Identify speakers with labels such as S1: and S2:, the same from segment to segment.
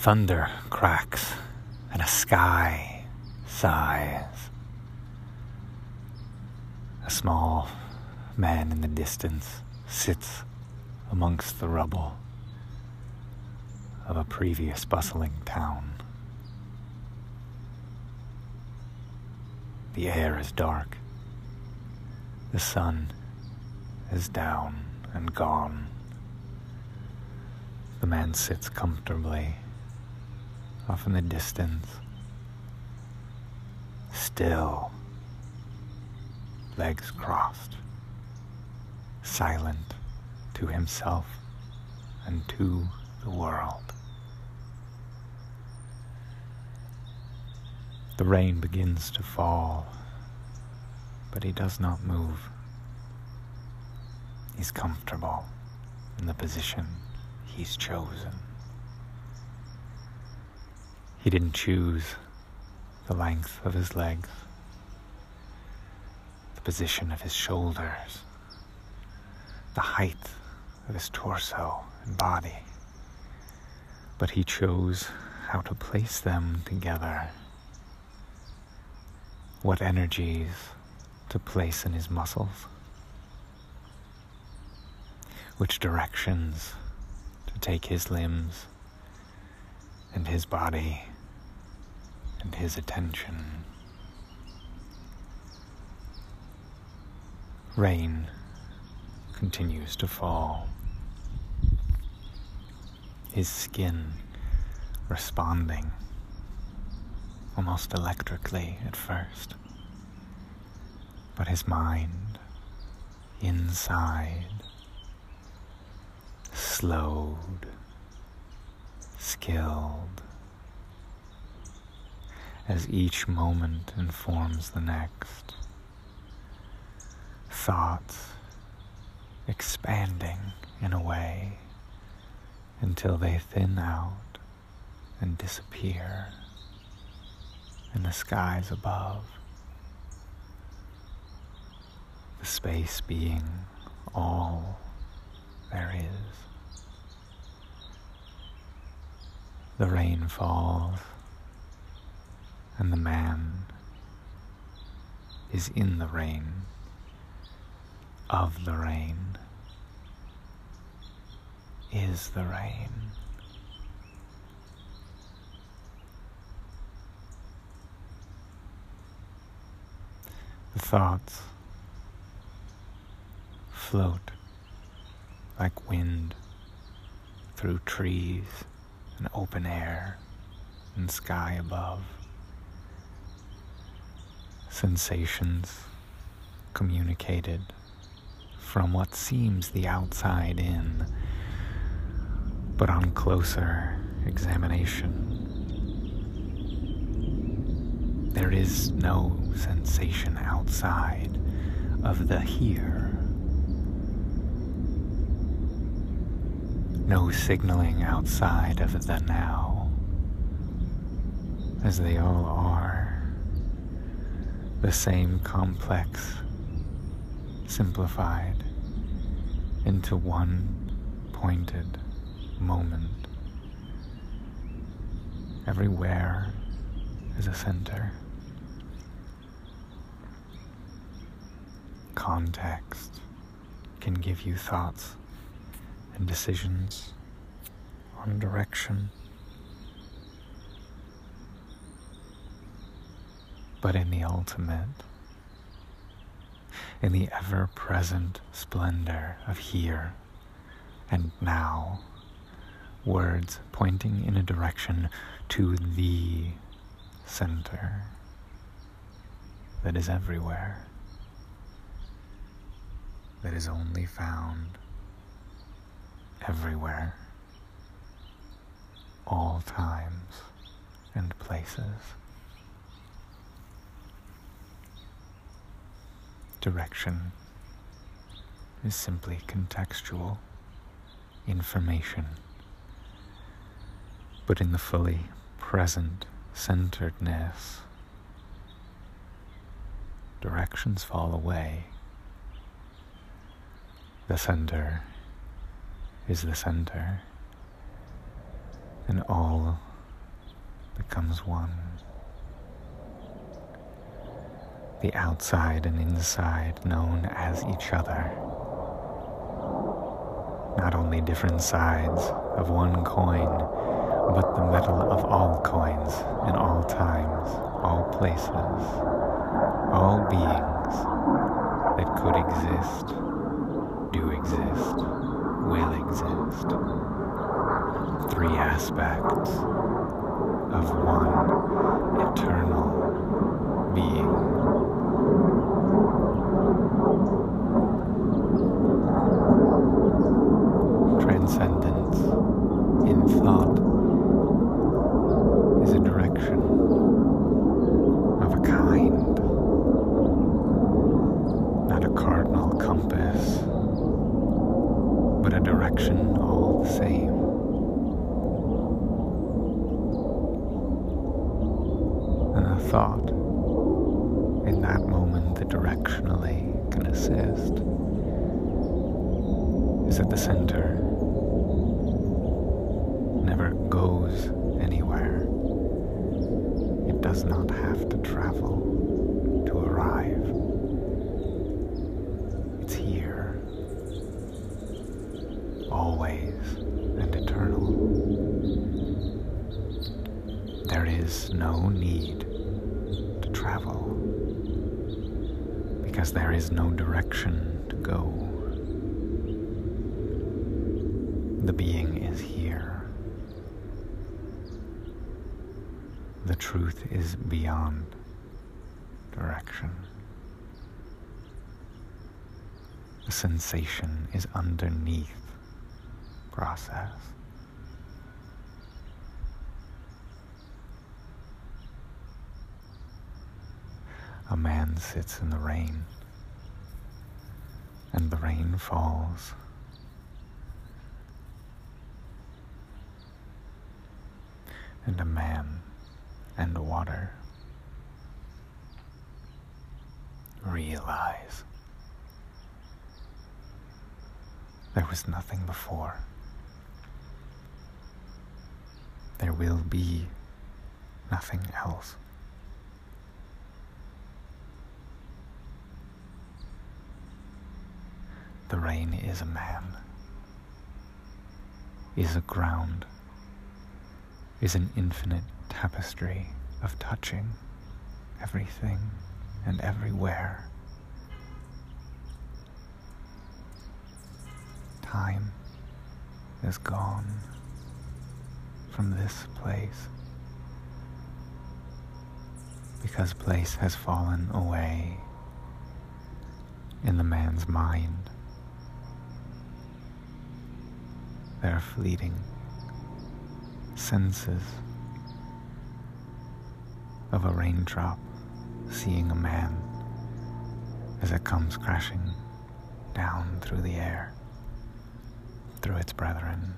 S1: Thunder cracks and a sky sighs. A small man in the distance sits amongst the rubble of a previous bustling town. The air is dark. The sun is down and gone. The man sits comfortably off in the distance, still, legs crossed, silent to himself and to the world. The rain begins to fall, but he does not move. He's comfortable in the position he's chosen. He didn't choose the length of his legs, the position of his shoulders, the height of his torso and body, but he chose how to place them together. What energies to place in his muscles, which directions to take his limbs and his body his attention. Rain continues to fall. His skin responding almost electrically at first. But his mind, inside, slowed, skilled, as each moment informs the next. Thoughts expanding in a way until they thin out and disappear in the skies above. The space being all there is. The rain falls, and the man is in the rain, of the rain, is the rain. The thoughts float like wind through trees and open air and sky above. Sensations communicated from what seems the outside in, but on closer examination there is no sensation outside of the here. No signaling outside of the now, as they all are. The same complex, simplified into one pointed moment. Everywhere is a center. Context can give you thoughts and decisions on direction. But in the ultimate, in the ever present splendor of here and now, words pointing in a direction to the center that is everywhere, that is only found everywhere, all times and places. Direction is simply contextual information, but in the fully present centeredness, directions fall away. The center is the center, and all becomes one. The outside and inside known as each other. Not only different sides of one coin, but the metal of all coins in all times, all places, all beings that could exist, do exist, will exist. Three aspects of one eternal being. Transcendence in thought is a direction of a kind, not a cardinal compass, but a direction all the same. And a thought in that moment that can assist is at the center, never goes anywhere. It does not have to travel to arrive. It's here, always and eternal. There is no need to travel because there is no direction to go. The being is here. The truth is beyond direction. The sensation is underneath process. A man sits in the rain, and the rain falls. And a man and water realize there was nothing before. There will be nothing else. The rain is a man, is a ground, is an infinite tapestry of touching everything and everywhere. Time is gone from this place because place has fallen away in the man's mind. Their fleeting senses of a raindrop seeing a man as it comes crashing down through the air, through its brethren,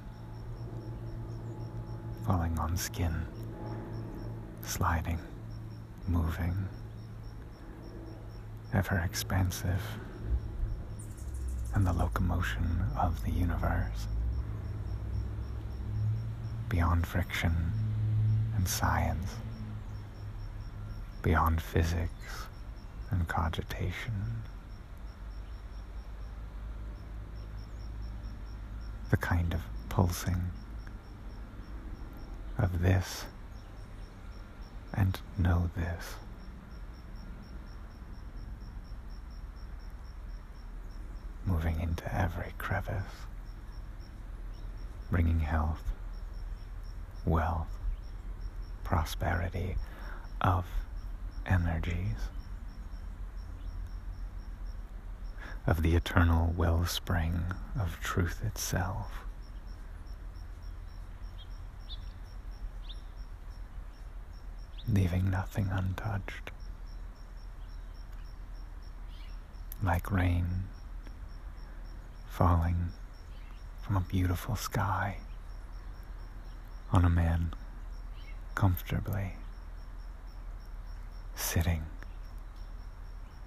S1: falling on skin, sliding, moving, ever expansive, and the locomotion of the universe beyond friction and science, beyond physics and cogitation. The kind of pulsing of this and know this. Moving into every crevice, bringing health wealth, prosperity of energies, of the eternal wellspring of truth itself. Leaving nothing untouched. Like rain falling from a beautiful sky on a man comfortably sitting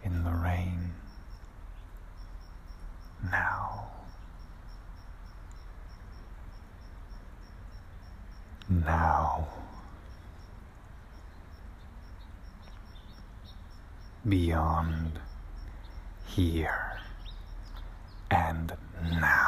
S1: in the rain now. Now. Beyond here and now.